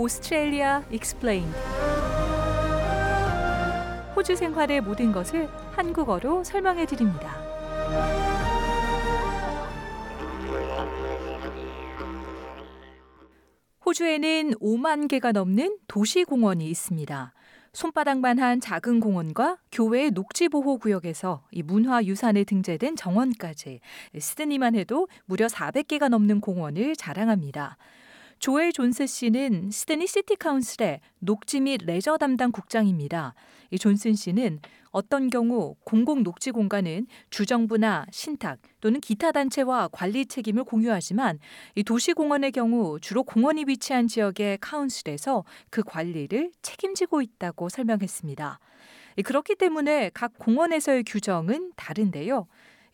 오스트레일리아 익스플레인 호주 생활의 모든 것을 한국어로 설명해 드립니다. 호주에는 5만 개가 넘는 도시 공원이 있습니다. 손바닥만 한 작은 공원과 교외의 녹지보호 구역에서 이 문화 유산에 등재된 정원까지 시드니만 해도 무려 400개가 넘는 공원을 자랑합니다. 조엘 존스 씨는 시드니 City Council의 녹지 및 레저 담당 국장입니다. 이 존슨 씨는 어떤 경우 공공 녹지 공간은 주정부나 신탁 또는 기타 단체와 관리 책임을 공유하지만 이 도시 공원의 경우 주로 공원이 위치한 지역의 카운슬에서 그 관리를 책임지고 있다고 설명했습니다. 그렇기 때문에 각 공원에서의 규정은 다른데요.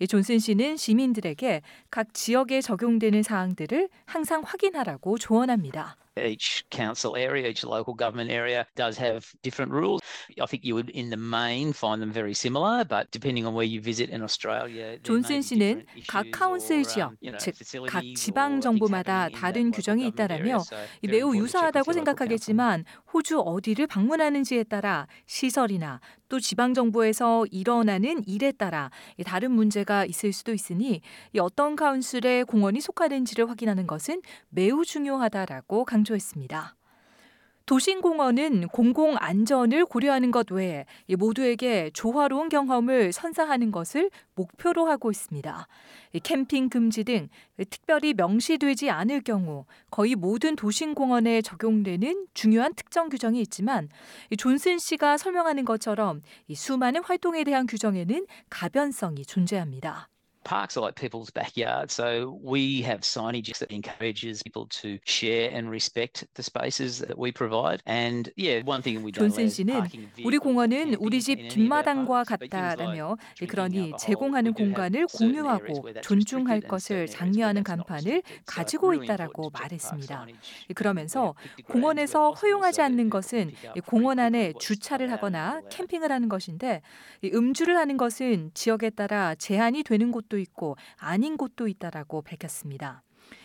존슨 씨는 시민들에게 각 지역에 적용되는 사항들을 항상 확인하라고 조언합니다. Each council area, each local government area does have different rules. I think you would, in the main, find them very similar, but depending on where you visit in Australia, 존슨 씨는 각 카운슬 지역, 즉 각 지방 정부마다 다른 규정이 있다라며 매우 유사하다고 생각하겠지만 호주 어디를 방문하는지에 따라 시설이나 또 지방 정부에서 일어나는 일에 따라 다른 문제가 있을 수도 있으니 어떤 카운슬에 공원이 속하는지를 확인하는 것은 매우 중요하다라고 강조. 강조했습니다. 도심공원은 공공 안전을 고려하는 것 외에 모두에게 조화로운 경험을 선사하는 것을 목표로 하고 있습니다. 캠핑 금지 등 특별히 명시되지 않을 경우 거의 모든 도심공원에 적용되는 중요한 특정 규정이 있지만 존슨 씨가 설명하는 것처럼 수많은 활동에 대한 규정에는 가변성이 존재합니다. Parks are like people's backyards. So we have signage that encourages people to share and respect the spaces that we provide. And yeah, one thing we don't 존슨 씨는 우리 공원은 우리 집 뒷마당과 같다라며 그러니 제공하는 공간을 공유하고 존중할 것을 장려하는 간판을 가지고 있다라고 말했습니다. 그러면서 공원에서 허용하지 않는 것은 공원 안에 주차를 하거나 캠핑을 하는 것인데 음주를 하는 것은 지역에 따라 제한이 되는 곳도 곳도 있고 아닌 곳도 있다라고 밝혔습니다.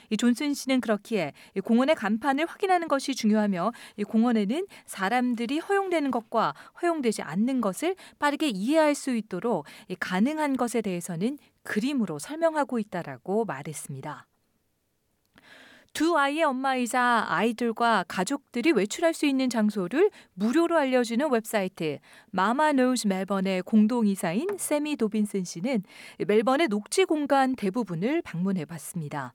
이 존슨 씨는 그렇기에 공원의 간판을 확인하는 것이 중요하며 이 공원에는 사람들이 허용되는 것과 허용되지 않는 것을 빠르게 이해할 수 있도록 가능한 것에 대해서는 그림으로 설명하고 있다라고 말했습니다. 두 아이의 엄마이자 아이들과 가족들이 외출할 수 있는 장소를 무료로 알려주는 웹사이트 Mama Knows Melbourne의 공동이사인 세미 도빈슨 씨는 멜번의 녹지 공간 대부분을 방문해 봤습니다.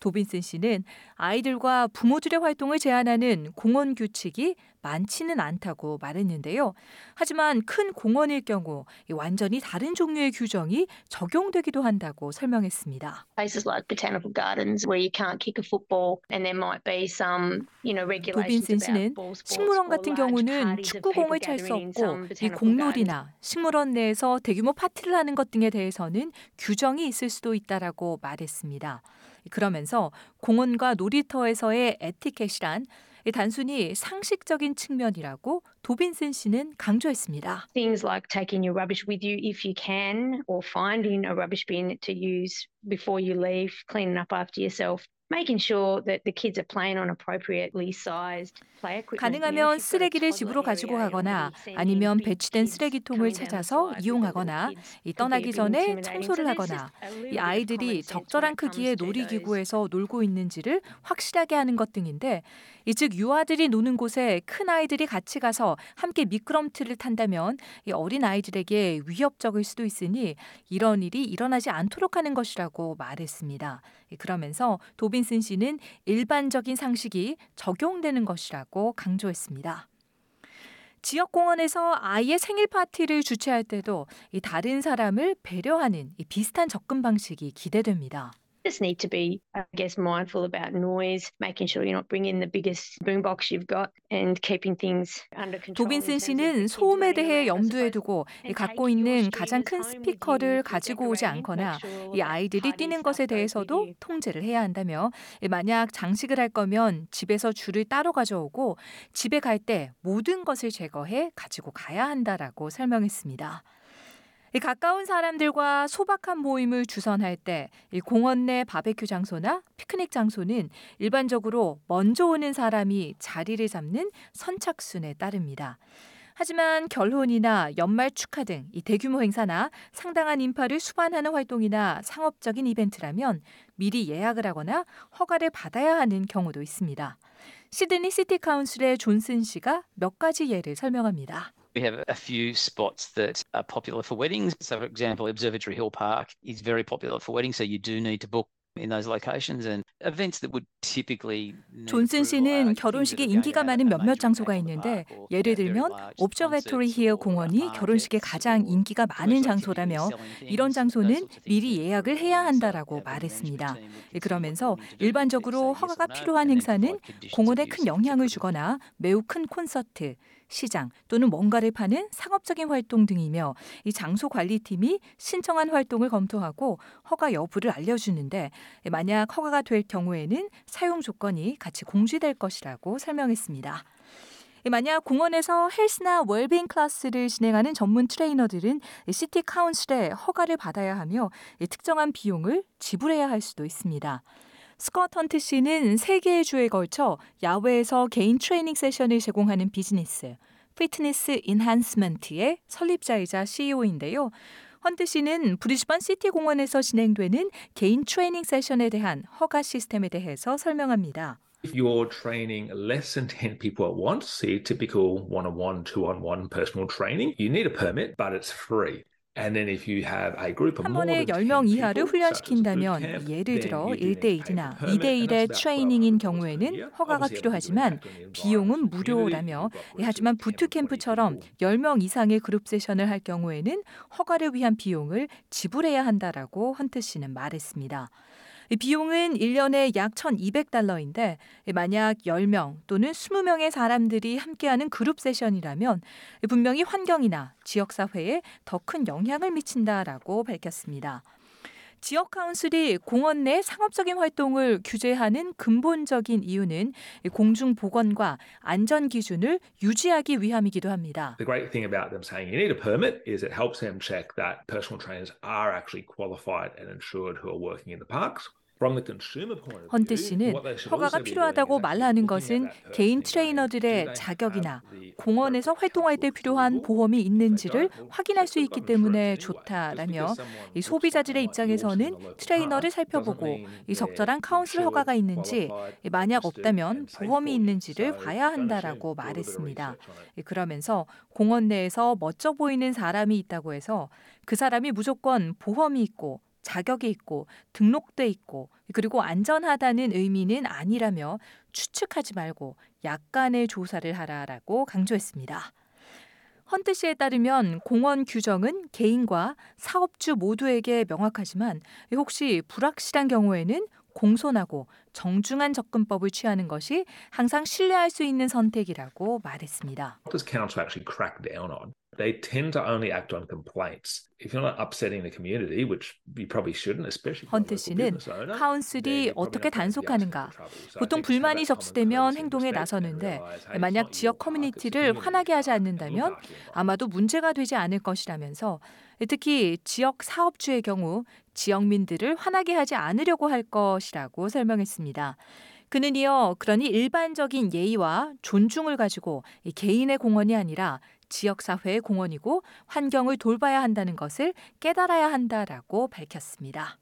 도빈슨 씨는 아이들과 부모들의 활동을 제한하는 공원 규칙이 많지는 않다고 말했는데요. 하지만 큰 공원일 경우 완전히 다른 종류의 규정이 적용되기도 한다고 설명했습니다. Places like botanical gardens where you can't kick a football and there might be some, you know, regulations 도빈슨 씨는 식물원 같은 경우는 축구공을 찰 수 없고 이 공놀이나 식물원 내에서 대규모 파티를 하는 것 등에 대해서는 규정이 있을 수도 있다라고 말했습니다. 그러면서 공원과 놀이터에서의 에티켓이란 단순히 상식적인 측면이라고 도빈슨 씨는 강조했습니다. Things like taking your rubbish with you if you can or finding a rubbish bin to use before you leave, cleaning up after yourself. 가능하면 쓰레기를 집으로 가지고 가거나 아니면 배치된 쓰레기통을 찾아서 이용하거나 떠나기 전에 청소를 하거나 이 아이들이 적절한 크기의 놀이기구에서 놀고 있는지를 확실하게 하는 것 등인데 즉 유아들이 노는 곳에 큰 아이들이 같이 가서 함께 미끄럼틀을 탄다면 어린 아이들에게 위협적일 수도 있으니 이런 일이 일어나지 않도록 하는 것이라고 말했습니다. 그러면서 도 빈슨 씨는 일반적인 상식이 적용되는 것이라고 강조했습니다. 지역 공원에서 아이의 생일 파티를 주최할 때도 이 다른 사람을 배려하는 이 비슷한 접근 방식이 기대됩니다. Just need to be, I guess, mindful about noise, making sure you're not bringing the biggest boombox you've got and keeping things under control. 도빈슨 씨는 소음에 대해 염두에 두고 이 갖고 있는 가장 큰 스피커를 가지고 오지 않거나 이 아이들이 뛰는 것에 대해서도 통제를 해야 한다며 만약 장식을 할 거면 집에서 줄을 따로 가져오고 집에 갈 때 모든 것을 제거해 가지고 가야 한다라고 설명했습니다. 이 가까운 사람들과 소박한 모임을 주선할 때이 공원 내 바베큐 장소나 피크닉 장소는 일반적으로 먼저 오는 사람이 자리를 잡는 선착순에 따릅니다. 하지만 결혼이나 연말 축하 등 이 대규모 행사나 상당한 인파를 수반하는 활동이나 상업적인 이벤트라면 미리 예약을 하거나 허가를 받아야 하는 경우도 있습니다. 시드니 시티 카운슬의 존슨 씨가 몇 가지 예를 설명합니다. We have a few spots that are popular for weddings. So, for example, Observatory Hill Park is very popular for weddings, so you do need to book in those locations and events that would typically 존슨 씨는 결혼식에 인기가 많은 몇몇 장소가 있는데 예를 들면 옵저베토리 히어 공원이 결혼식에 가장 인기가 많은 장소라며 이런 장소는 미리 예약을 해야 한다라고 말했습니다. 그러면서 일반적으로 허가가 필요한 행사는 공원에 큰 영향을 주거나 매우 큰 콘서트, 시장 또는 뭔가를 파는 상업적인 활동 등이며 이 장소 관리팀이 신청한 활동을 검토하고 허가 여부를 알려주는데 만약 허가가 될 경우에는 사용 조건이 같이 공지될 것이라고 설명했습니다. 만약 공원에서 헬스나 웰빙 클래스를 진행하는 전문 트레이너들은 City Council에 허가를 받아야 하며 특정한 비용을 지불해야 할 수도 있습니다. 스콧 헌트 씨는 세 개의 주에 걸쳐 야외에서 개인 트레이닝 세션을 제공하는 비즈니스 Fitness Enhancement의 설립자이자 CEO인데요. 헌트 씨는 브리즈번 시티 공원에서 진행되는 개인 트레이닝 세션에 대한 허가 시스템에 대해서 설명합니다. If you're training less than 10 people at once, so typical one-on-one, two-on-one personal training, you need a permit, but it's free. 한 번에 10명 이하를 훈련시킨다면 예를 들어 1대1이나 2대1의 트레이닝인 경우에는 허가가 필요하지만 비용은 무료라며 하지만 부트캠프처럼 10명 이상의 그룹 세션을 할 경우에는 허가를 위한 비용을 지불해야 한다라고 헌트 씨는 말했습니다. 비용은 1년에 약 1,200달러인데 만약 10명 또는 20명의 사람들이 함께하는 그룹 세션이라면 분명히 환경이나 지역사회에 더 큰 영향을 미친다라고 밝혔습니다. 지역 카운슬이 공원 내 상업적인 활동을 규제하는 근본적인 이유는 공중 보건과 안전 기준을 유지하기 위함이기도 합니다. The great thing about them saying you need a permit is it helps them check that personal trainers are actually qualified and insured who are working in the parks. 헌트 씨는 허가가 필요하다고 말하는 것은 개인 트레이너들의 자격이나 공원에서 활동할 때 필요한 보험이 있는지를 확인할 수 있기 때문에 좋다라며 이 소비자들의 입장에서는 트레이너를 살펴보고 이 적절한 카운슬 허가가 있는지 만약 없다면 보험이 있는지를 봐야 한다라고 말했습니다. 그러면서 공원 내에서 멋져 보이는 사람이 있다고 해서 그 사람이 무조건 보험이 있고 자격이 있고 등록돼 있고 그리고 안전하다는 의미는 아니라며 추측하지 말고 약간의 조사를 하라라고 강조했습니다. 헌트 씨에 따르면 공원 규정은 개인과 사업주 모두에게 명확하지만 혹시 불확실한 경우에는 공손하고 정중한 접근법을 취하는 것이 항상 신뢰할 수 있는 선택이라고 말했습니다. They tend to only act on complaints. If you're not upsetting the community, which you probably shouldn't, especially 헌트 씨는 카운슬이 어떻게 단속하는가? 보통 불만이 접수되면 행동에 나서는데 만약 지역 커뮤니티를 화나게 하지 않는다면 아마도 문제가 되지 않을 것이라면서 특히 지역 사업주의 경우 지역민들을 화나게 하지 않으려고 할 것이라고 설명했습니다. 그는 이어 그러니 일반적인 예의와 존중을 가지고 개인의 공원이 아니라 지역 사회의 공원이고 환경을 돌봐야 한다는 것을 깨달아야 한다라고 밝혔습니다.